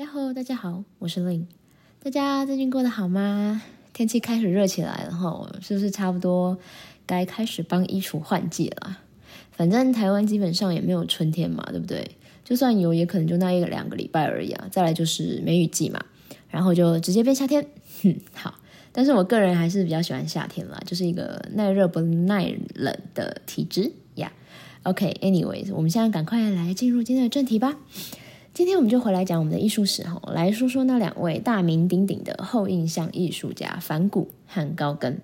呀吼，大家好，我是 Lin。大家最近过得好吗？天气开始热起来了哈，是不是差不多该开始帮衣橱换季了？反正台湾基本上也没有春天嘛，对不对？就算有，也可能就那一个两个礼拜而已啊。再来就是梅雨季嘛，然后就直接变夏天。哼，好，但是我个人还是比较喜欢夏天啦，就是一个耐热不耐冷的体质呀。OK，Anyways，我们现在赶快来进入今天的正题吧。今天我们就回来讲我们的艺术史哈，来说说那两位大名鼎鼎的后印象艺术家梵谷和高更。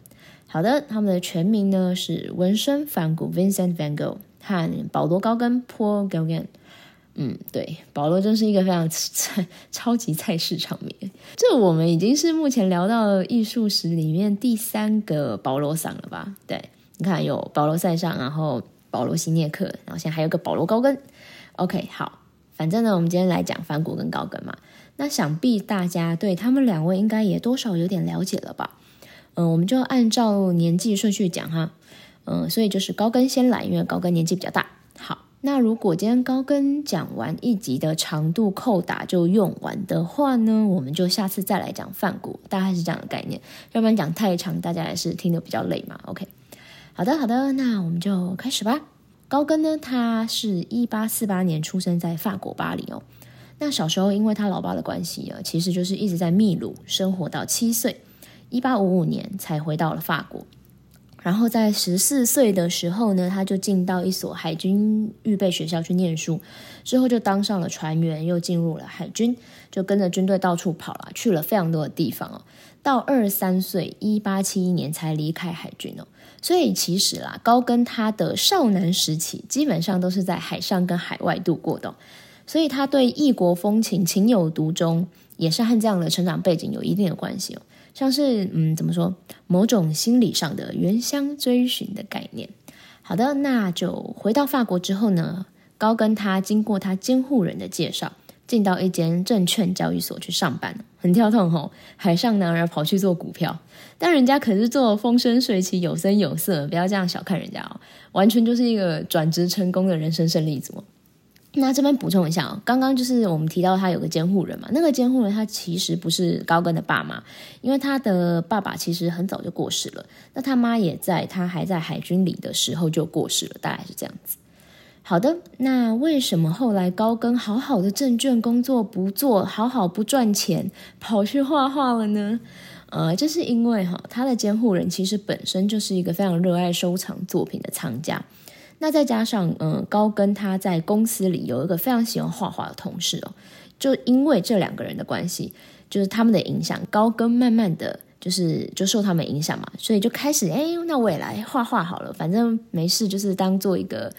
好的，他们的全名呢是文森梵谷 （Vincent Van Gogh） 和保罗高更。（Paul Gauguin）。嗯，对，保罗真是一个非常菜超级菜市场名。这我们已经是目前聊到艺术史里面第三个保罗桑了吧？对，你看有保罗塞尚，然后保罗西涅克，然后现在还有个保罗高更。OK，好。反正呢，我们今天来讲梵谷跟高更嘛。那想必大家对他们两位应该也多少有点了解了吧？嗯，我们就按照年纪顺序讲哈。嗯，所以就是高更先来，因为高更年纪比较大。好，那如果今天高更讲完一集的长度扣打就用完的话呢，我们就下次再来讲梵谷，大概是这样的概念。要不然讲太长，大家也是听得比较累嘛。OK，好的好的，那我们就开始吧。高更呢，他是一八四八年出生在法国巴黎哦。那小时候因为他老爸的关系啊，其实就是一直在秘鲁生活到七岁，一八五五年才回到了法国。然后在十四岁的时候呢，他就进到一所海军预备学校去念书，之后就当上了船员，又进入了海军，就跟着军队到处跑了，去了非常多的地方哦。到二三岁，一八七一年才离开海军哦。所以其实啦，高跟他的少男时期基本上都是在海上跟海外度过的，所以他对异国风情情有独钟，也是和这样的成长背景有一定的关系哦。像是嗯，怎么说，某种心理上的原乡追寻的概念。好的，那就回到法国之后呢，高跟他经过他监护人的介绍。进到一间证券交易所去上班，很跳痛吼！海上男儿跑去做股票，但人家可是做风生水起、有声有色，不要这样小看人家哦，完全就是一个转职成功的人生胜利组。那这边补充一下哦，刚刚就是我们提到他有个监护人嘛，那个监护人他其实不是高更的爸妈，因为他的爸爸其实很早就过世了，那他妈也在他还在海军里的时候就过世了，大概是这样子。好的，那为什么后来高更好好的证券工作不做，好好不赚钱，跑去画画了呢？呃，这是因为哈，他的监护人其实本身就是一个非常热爱收藏作品的藏家。那再加上，嗯，高更他在公司里有一个非常喜欢画画的同事哦，就因为这两个人的关系，就是他们的影响，高更慢慢的就是就受他们影响嘛，所以就开始，哎，那我也来画画好了，反正没事，就是当做一个。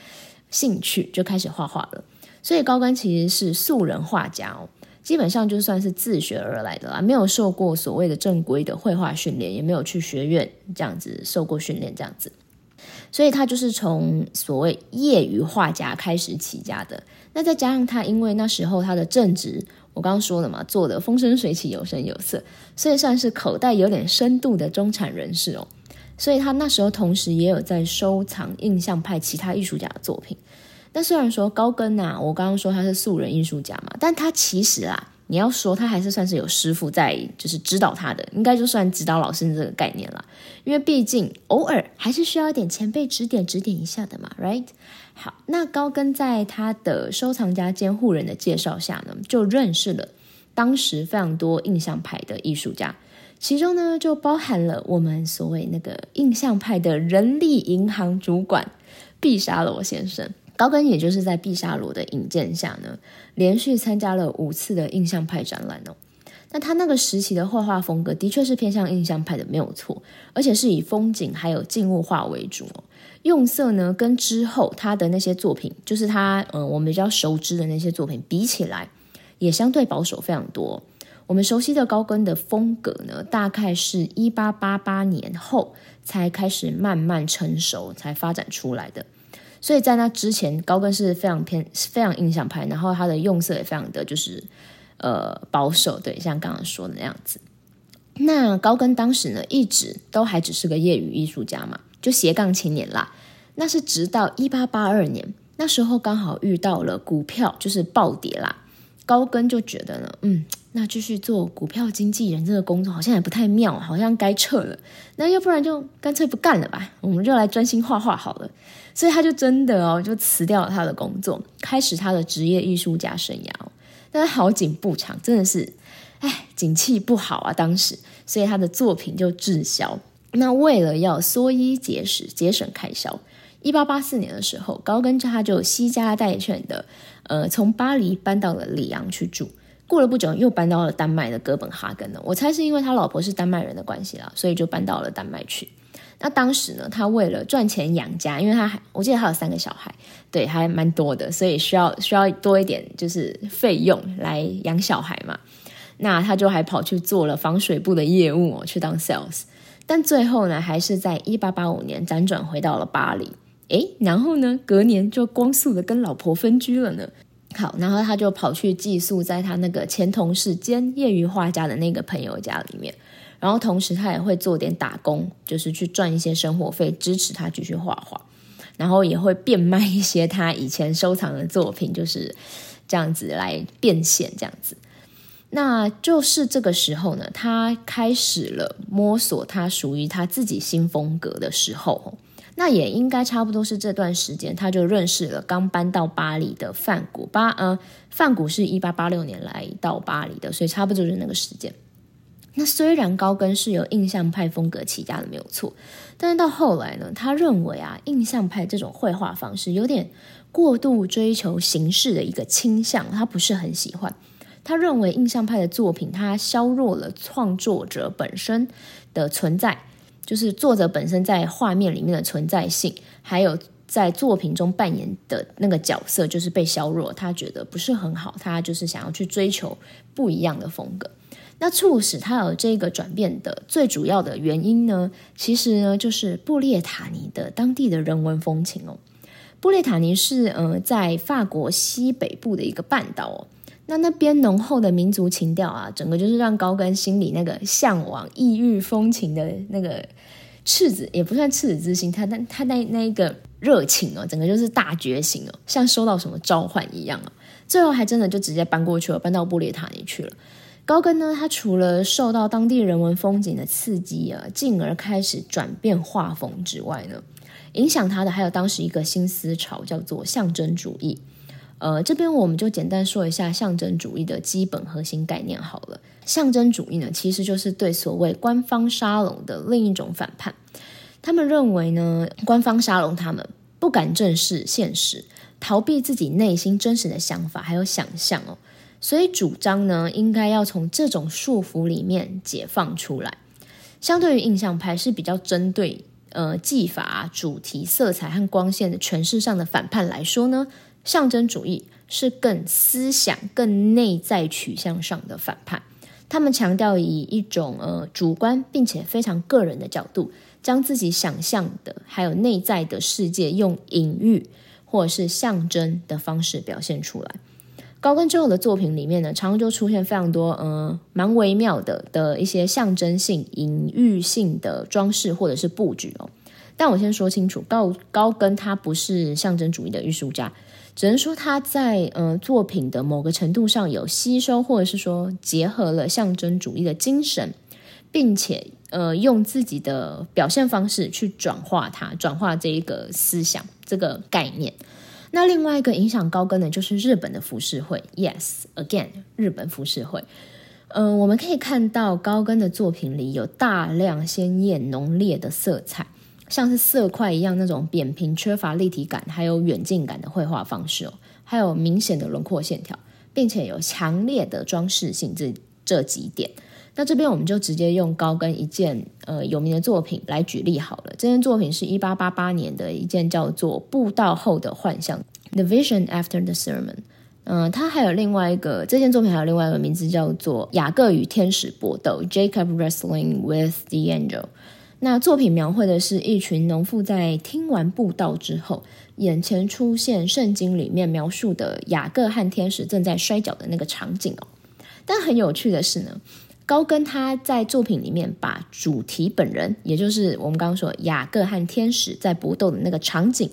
兴趣就开始画画了，所以高更其实是素人画家哦，基本上就算是自学而来的啦，没有受过所谓的正规的绘画训练，也没有去学院这样子受过训练这样子，所以他就是从所谓业余画家开始起家的。那再加上他因为那时候他的正职，我刚刚说了嘛，做的风生水起、有声有色，所以算是口袋有点深度的中产人士哦。所以他那时候同时也有在收藏印象派其他艺术家的作品。那虽然说高更呐，我刚刚说他是素人艺术家嘛，但他其实啊，你要说他还是算是有师傅在，就是指导他的，应该就算指导老师这个概念了。因为毕竟偶尔还是需要一点前辈指点指点一下的嘛，right？好，那高更在他的收藏家监护人的介绍下呢，就认识了当时非常多印象派的艺术家。其中呢，就包含了我们所谓那个印象派的人力银行主管毕沙罗先生。高更也就是在毕沙罗的引荐下呢，连续参加了五次的印象派展览哦。那他那个时期的画画风格的确是偏向印象派的，没有错，而且是以风景还有静物画为主哦。用色呢，跟之后他的那些作品，就是他嗯我们比较熟知的那些作品比起来，也相对保守非常多。我们熟悉的高更的风格呢，大概是一八八八年后才开始慢慢成熟，才发展出来的。所以在那之前，高更是非常偏、非常印象派，然后他的用色也非常的就是呃保守，对，像刚刚说的那样子。那高更当时呢，一直都还只是个业余艺术家嘛，就斜杠青年啦。那是直到一八八二年，那时候刚好遇到了股票就是暴跌啦。高跟就觉得呢，嗯，那继续做股票经纪人这个工作好像也不太妙，好像该撤了。那要不然就干脆不干了吧，我们就来专心画画好了。所以他就真的哦，就辞掉了他的工作，开始他的职业艺术家生涯。但是好景不长，真的是，哎，景气不好啊，当时，所以他的作品就滞销。那为了要缩衣节食，节省开销。一八八四年的时候，高根他就西家带眷的，呃，从巴黎搬到了里昂去住。过了不久，又搬到了丹麦的哥本哈根了。我猜是因为他老婆是丹麦人的关系啦，所以就搬到了丹麦去。那当时呢，他为了赚钱养家，因为他还我记得他有三个小孩，对，还蛮多的，所以需要需要多一点就是费用来养小孩嘛。那他就还跑去做了防水布的业务，去当 sales。但最后呢，还是在一八八五年辗转回到了巴黎。诶，然后呢？隔年就光速的跟老婆分居了呢。好，然后他就跑去寄宿在他那个前同事兼业余画家的那个朋友家里面，然后同时他也会做点打工，就是去赚一些生活费，支持他继续画画。然后也会变卖一些他以前收藏的作品，就是这样子来变现，这样子。那就是这个时候呢，他开始了摸索他属于他自己新风格的时候。那也应该差不多是这段时间，他就认识了刚搬到巴黎的范古。巴呃，范古是一八八六年来到巴黎的，所以差不多就是那个时间。那虽然高更是由印象派风格起家的，没有错，但是到后来呢，他认为啊，印象派这种绘画方式有点过度追求形式的一个倾向，他不是很喜欢。他认为印象派的作品，它削弱了创作者本身的存在。就是作者本身在画面里面的存在性，还有在作品中扮演的那个角色，就是被削弱。他觉得不是很好，他就是想要去追求不一样的风格。那促使他有这个转变的最主要的原因呢，其实呢就是布列塔尼的当地的人文风情哦。布列塔尼是呃在法国西北部的一个半岛哦。那那边浓厚的民族情调啊，整个就是让高根心里那个向往异域风情的那个赤子，也不算赤子之心，他但他那那一个热情哦，整个就是大觉醒哦，像收到什么召唤一样啊。最后还真的就直接搬过去了，搬到布列塔尼去了。高根呢，他除了受到当地人文风景的刺激啊，进而开始转变画风之外呢，影响他的还有当时一个新思潮，叫做象征主义。呃，这边我们就简单说一下象征主义的基本核心概念好了。象征主义呢，其实就是对所谓官方沙龙的另一种反叛。他们认为呢，官方沙龙他们不敢正视现实，逃避自己内心真实的想法还有想象哦，所以主张呢，应该要从这种束缚里面解放出来。相对于印象派是比较针对呃技法、主题、色彩和光线的诠释上的反叛来说呢。象征主义是更思想、更内在取向上的反叛。他们强调以一种呃主观并且非常个人的角度，将自己想象的还有内在的世界用隐喻或者是象征的方式表现出来。高更之后的作品里面呢，常常就出现非常多呃蛮微妙的的一些象征性、隐喻性的装饰或者是布局哦。但我先说清楚，高高更他不是象征主义的艺术家。只能说他在呃作品的某个程度上有吸收，或者是说结合了象征主义的精神，并且呃用自己的表现方式去转化它，转化这一个思想这个概念。那另外一个影响高更的就是日本的浮世绘，Yes again，日本浮世绘。嗯，我们可以看到高更的作品里有大量鲜艳浓烈的色彩。像是色块一样那种扁平、缺乏立体感，还有远近感的绘画方式哦，还有明显的轮廓线条，并且有强烈的装饰性这这几点。那这边我们就直接用高跟一件呃有名的作品来举例好了。这件作品是一八八八年的一件叫做《布道后的幻象》（The Vision After the Sermon）。嗯，它还有另外一个这件作品还有另外一个名字叫做《雅各与天使搏斗》（Jacob Wrestling with the Angel）。那作品描绘的是一群农妇在听完布道之后，眼前出现圣经里面描述的雅各和天使正在摔跤的那个场景哦。但很有趣的是呢，高更他在作品里面把主题本人，也就是我们刚刚说雅各和天使在搏斗的那个场景，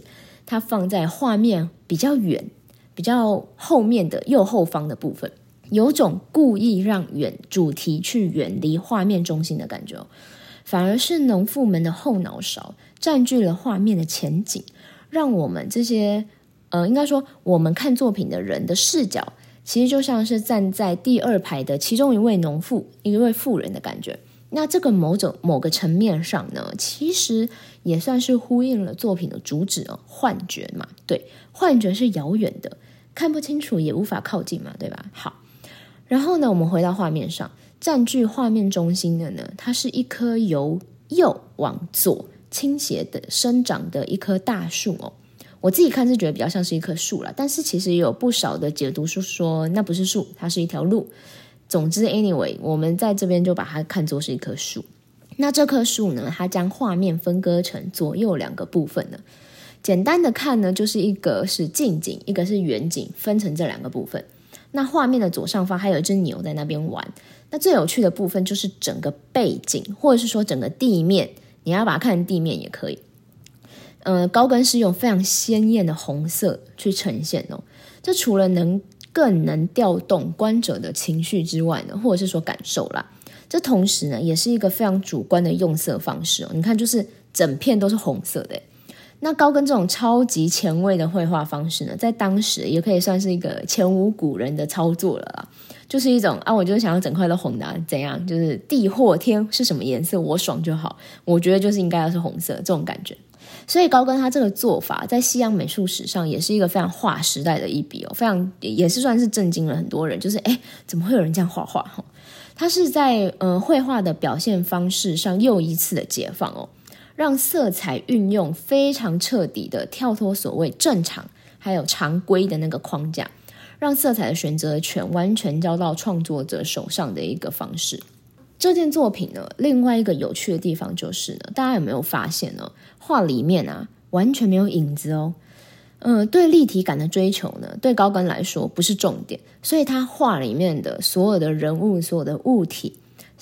他放在画面比较远、比较后面的右后方的部分。有种故意让远主题去远离画面中心的感觉，反而是农妇们的后脑勺占据了画面的前景，让我们这些呃，应该说我们看作品的人的视角，其实就像是站在第二排的其中一位农妇、一位妇人的感觉。那这个某种某个层面上呢，其实也算是呼应了作品的主旨哦，幻觉嘛。对，幻觉是遥远的，看不清楚，也无法靠近嘛，对吧？好，然后呢，我们回到画面上，占据画面中心的呢，它是一棵由右往左倾斜的生长的一棵大树哦。我自己看是觉得比较像是一棵树了，但是其实也有不少的解读是说那不是树，它是一条路。总之，anyway，我们在这边就把它看作是一棵树。那这棵树呢，它将画面分割成左右两个部分呢。简单的看呢，就是一个是近景，一个是远景，分成这两个部分。那画面的左上方还有一只牛在那边玩。那最有趣的部分就是整个背景，或者是说整个地面，你要把它看地面也可以。呃，高跟是用非常鲜艳的红色去呈现哦。这除了能更能调动观者的情绪之外呢，或者是说感受啦。这同时呢，也是一个非常主观的用色方式哦。你看，就是整片都是红色的。那高跟这种超级前卫的绘画方式呢，在当时也可以算是一个前无古人的操作了啦。就是一种啊，我就是想要整块都红的，怎样？就是地或天是什么颜色，我爽就好。我觉得就是应该要是红色这种感觉。所以高更他这个做法，在西洋美术史上也是一个非常划时代的一笔哦，非常也是算是震惊了很多人。就是哎，怎么会有人这样画画？他是在呃绘画的表现方式上又一次的解放哦，让色彩运用非常彻底的跳脱所谓正常还有常规的那个框架，让色彩的选择权完全交到创作者手上的一个方式。这件作品呢，另外一个有趣的地方就是呢，大家有没有发现呢？画里面啊，完全没有影子哦。嗯，对立体感的追求呢，对高更来说不是重点，所以他画里面的所有的人物、所有的物体，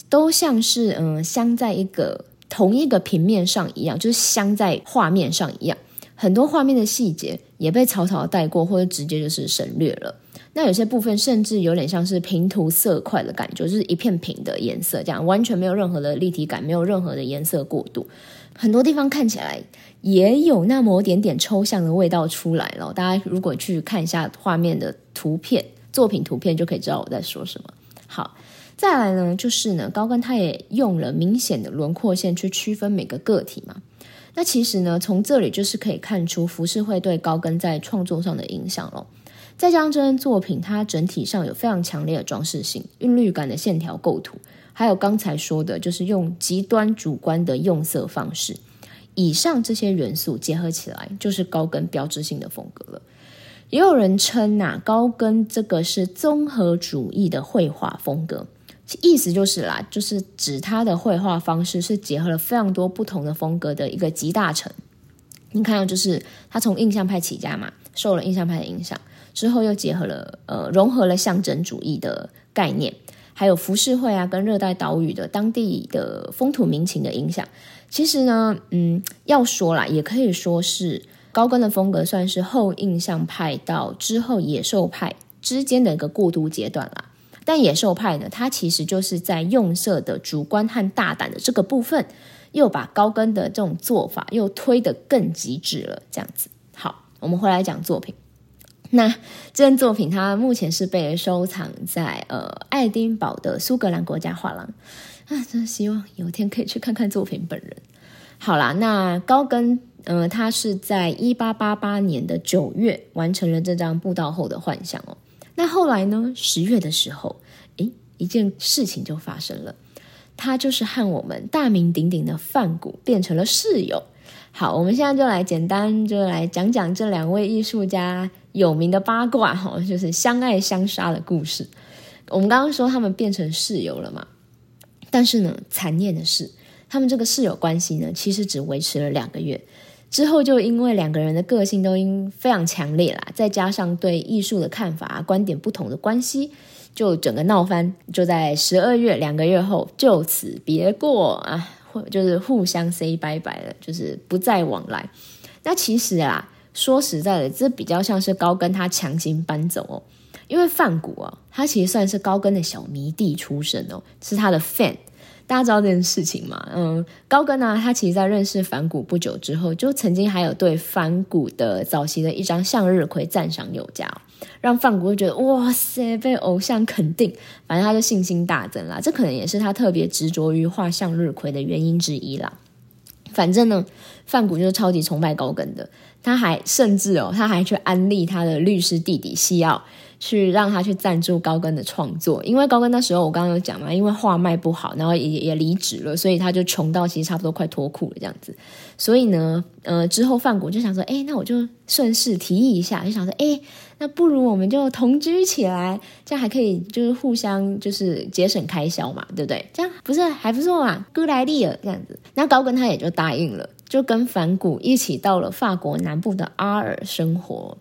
都像是嗯镶在一个同一个平面上一样，就是镶在画面上一样。很多画面的细节也被草草带过，或者直接就是省略了。那有些部分甚至有点像是平涂色块的感觉，就是一片平的颜色，这样完全没有任何的立体感，没有任何的颜色过渡。很多地方看起来也有那么点点抽象的味道出来了。大家如果去看一下画面的图片、作品图片，就可以知道我在说什么。好，再来呢，就是呢，高更他也用了明显的轮廓线去区分每个个体嘛。那其实呢，从这里就是可以看出浮世绘对高更在创作上的影响了。再加上这件作品，它整体上有非常强烈的装饰性、韵律感的线条构图，还有刚才说的，就是用极端主观的用色方式。以上这些元素结合起来，就是高更标志性的风格了。也有人称呐，高更这个是综合主义的绘画风格，意思就是啦，就是指他的绘画方式是结合了非常多不同的风格的一个集大成。你看到，就是他从印象派起家嘛，受了印象派的影响。之后又结合了呃，融合了象征主义的概念，还有浮世绘啊，跟热带岛屿的当地的风土民情的影响。其实呢，嗯，要说啦，也可以说是高更的风格算是后印象派到之后野兽派之间的一个过渡阶段啦。但野兽派呢，它其实就是在用色的主观和大胆的这个部分，又把高更的这种做法又推得更极致了。这样子，好，我们回来讲作品。那这件作品，它目前是被收藏在呃爱丁堡的苏格兰国家画廊啊，真希望有一天可以去看看作品本人。好啦，那高更，呃，他是在一八八八年的九月完成了这张布道后的幻想哦。那后来呢，十月的时候，诶，一件事情就发生了，他就是和我们大名鼎鼎的范谷变成了室友。好，我们现在就来简单就来讲讲这两位艺术家有名的八卦哈，就是相爱相杀的故事。我们刚刚说他们变成室友了嘛？但是呢，残念的是，他们这个室友关系呢，其实只维持了两个月，之后就因为两个人的个性都因非常强烈啦，再加上对艺术的看法观点不同的关系，就整个闹翻，就在十二月两个月后就此别过啊。就是互相 say 拜拜了，就是不再往来。那其实啊，说实在的，这比较像是高跟他强行搬走哦，因为范谷啊，他其实算是高跟的小迷弟出身哦，是他的 fan。大家知道这件事情吗？嗯，高更呢，他其实在认识反谷不久之后，就曾经还有对反谷的早期的一张向日葵赞赏有加，让范谷就觉得哇塞，被偶像肯定，反正他就信心大增啦。这可能也是他特别执着于画向日葵的原因之一啦。反正呢，范谷就是超级崇拜高更的，他还甚至哦，他还去安利他的律师弟弟西奥。去让他去赞助高更的创作，因为高更那时候我刚刚有讲嘛，因为画卖不好，然后也也离职了，所以他就穷到其实差不多快脱裤了这样子。所以呢，呃，之后范谷就想说，哎，那我就顺势提议一下，就想说，哎，那不如我们就同居起来，这样还可以就是互相就是节省开销嘛，对不对？这样不是还不错嘛，哥来利尔这样子。那高更他也就答应了，就跟反谷一起到了法国南部的阿尔生活。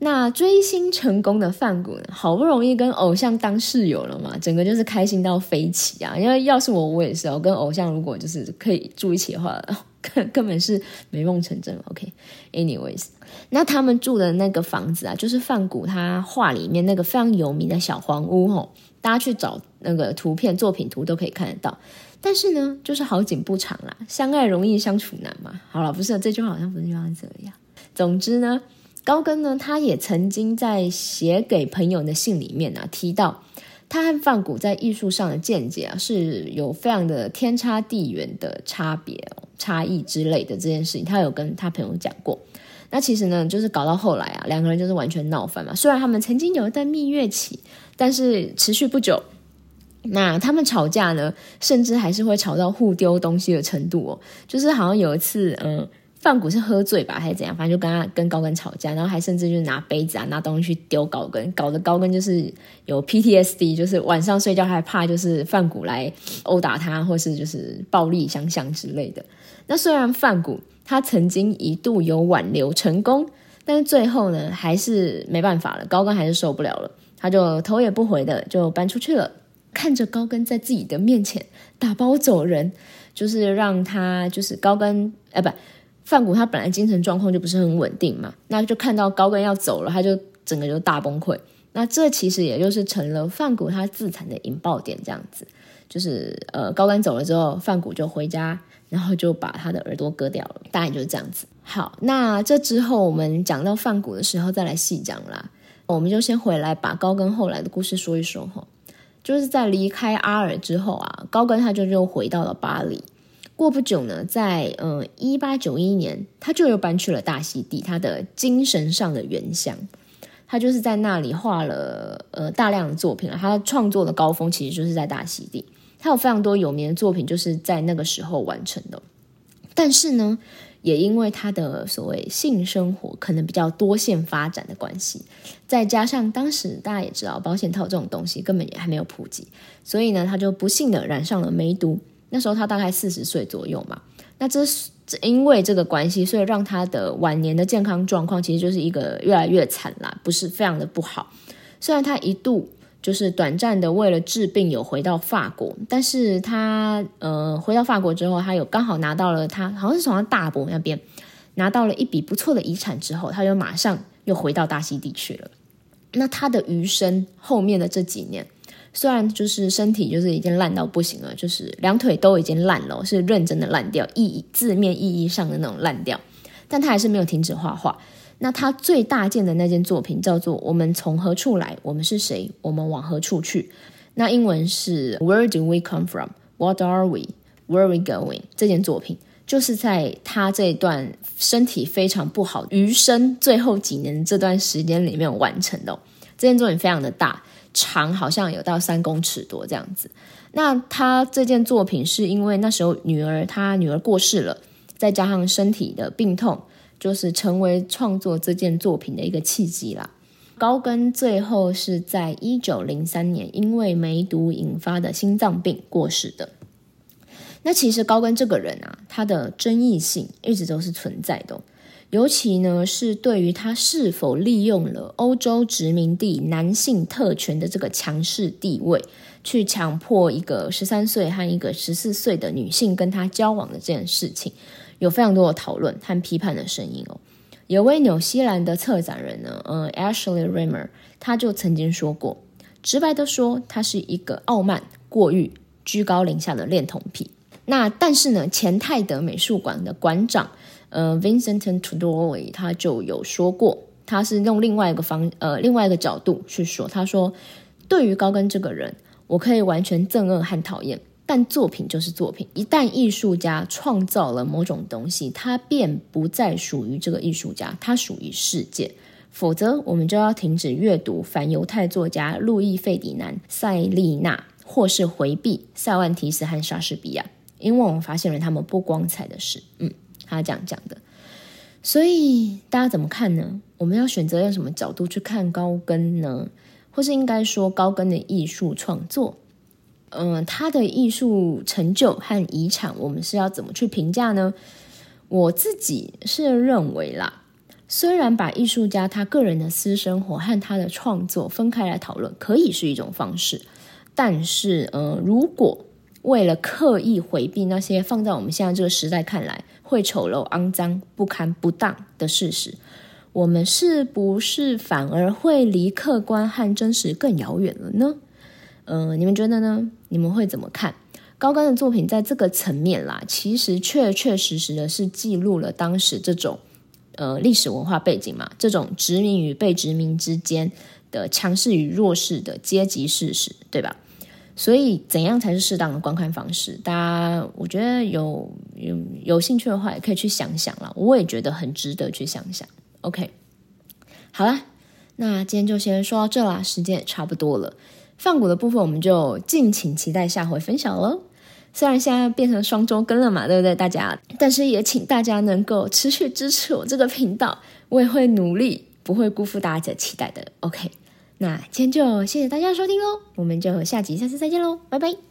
那追星成功的范谷呢？好不容易跟偶像当室友了嘛，整个就是开心到飞起啊！因为要是我，我也是哦，跟偶像如果就是可以住一起的话，根根本是美梦成真。OK，anyways，那他们住的那个房子啊，就是范谷他画里面那个非常有名的小黄屋吼，大家去找那个图片作品图都可以看得到。但是呢，就是好景不长啦，相爱容易相处难嘛。好了，不是这句话好像不是这样这样。总之呢。高更呢，他也曾经在写给朋友的信里面啊，提到他和范谷在艺术上的见解啊，是有非常的天差地远的差别、差异之类的这件事情，他有跟他朋友讲过。那其实呢，就是搞到后来啊，两个人就是完全闹翻嘛。虽然他们曾经有一段蜜月期，但是持续不久。那他们吵架呢，甚至还是会吵到互丢东西的程度哦。就是好像有一次，嗯。范谷是喝醉吧，还是怎样？反正就跟他跟高跟吵架，然后还甚至就拿杯子啊、拿东西去丢高跟，搞得高跟就是有 PTSD，就是晚上睡觉还怕就是范谷来殴打他，或是就是暴力相向之类的。那虽然范谷他曾经一度有挽留成功，但是最后呢还是没办法了，高跟还是受不了了，他就头也不回的就搬出去了。看着高跟在自己的面前打包走人，就是让他就是高跟哎不。范谷他本来精神状况就不是很稳定嘛，那就看到高更要走了，他就整个就大崩溃。那这其实也就是成了范谷他自残的引爆点，这样子，就是呃高更走了之后，范谷就回家，然后就把他的耳朵割掉了，大概就是这样子。好，那这之后我们讲到范谷的时候再来细讲啦。我们就先回来把高更后来的故事说一说哈，就是在离开阿尔之后啊，高更他就又回到了巴黎。过不久呢，在嗯一八九一年，他就又搬去了大溪地，他的精神上的原乡。他就是在那里画了呃大量的作品了。他创作的高峰其实就是在大溪地，他有非常多有名的作品就是在那个时候完成的。但是呢，也因为他的所谓性生活可能比较多线发展的关系，再加上当时大家也知道保险套这种东西根本也还没有普及，所以呢，他就不幸的染上了梅毒。那时候他大概四十岁左右嘛，那这是因为这个关系，所以让他的晚年的健康状况其实就是一个越来越惨啦，不是非常的不好。虽然他一度就是短暂的为了治病有回到法国，但是他呃回到法国之后，他有刚好拿到了他好像是从他大伯那边拿到了一笔不错的遗产之后，他就马上又回到大溪地去了。那他的余生后面的这几年。虽然就是身体就是已经烂到不行了，就是两腿都已经烂了，是认真的烂掉，意字面意义上的那种烂掉，但他还是没有停止画画。那他最大件的那件作品叫做《我们从何处来？我们是谁？我们往何处去？》。那英文是 Where do we come from? What are we? Where we going? 这件作品就是在他这段身体非常不好、余生最后几年这段时间里面完成的。这件作品非常的大。长好像有到三公尺多这样子。那他这件作品是因为那时候女儿他女儿过世了，再加上身体的病痛，就是成为创作这件作品的一个契机啦。高更最后是在一九零三年因为梅毒引发的心脏病过世的。那其实高更这个人啊，他的争议性一直都是存在的。尤其呢，是对于他是否利用了欧洲殖民地男性特权的这个强势地位，去强迫一个十三岁和一个十四岁的女性跟他交往的这件事情，有非常多的讨论和批判的声音哦。有位纽西兰的策展人呢，呃，Ashley Rimmer，他就曾经说过，直白的说，他是一个傲慢、过誉、居高临下的恋童癖。那但是呢，前泰德美术馆的馆长，呃，Vincent Tudori，他就有说过，他是用另外一个方，呃，另外一个角度去说，他说，对于高更这个人，我可以完全憎恶和讨厌。但作品就是作品，一旦艺术家创造了某种东西，它便不再属于这个艺术家，它属于世界。否则，我们就要停止阅读反犹太作家路易·费迪南、塞利纳，或是回避塞万提斯和莎士比亚，因为我们发现了他们不光彩的事。嗯，他这样讲的。所以大家怎么看呢？我们要选择用什么角度去看高更呢？或是应该说高更的艺术创作？嗯，他的艺术成就和遗产，我们是要怎么去评价呢？我自己是认为啦，虽然把艺术家他个人的私生活和他的创作分开来讨论，可以是一种方式，但是，呃，如果为了刻意回避那些放在我们现在这个时代看来会丑陋、肮脏、不堪、不当的事实，我们是不是反而会离客观和真实更遥远了呢？嗯，你们觉得呢？你们会怎么看高更的作品？在这个层面啦，其实确确实实的是记录了当时这种呃历史文化背景嘛，这种殖民与被殖民之间的强势与弱势的阶级事实，对吧？所以，怎样才是适当的观看方式？大家，我觉得有有有兴趣的话，也可以去想想了。我也觉得很值得去想想。OK，好啦，那今天就先说到这啦，时间也差不多了。放股的部分，我们就敬请期待下回分享喽。虽然现在变成双周更了嘛，对不对，大家？但是也请大家能够持续支持我这个频道，我也会努力，不会辜负大家的期待的。OK，那今天就谢谢大家收听喽，我们就下集下次再见喽，拜拜。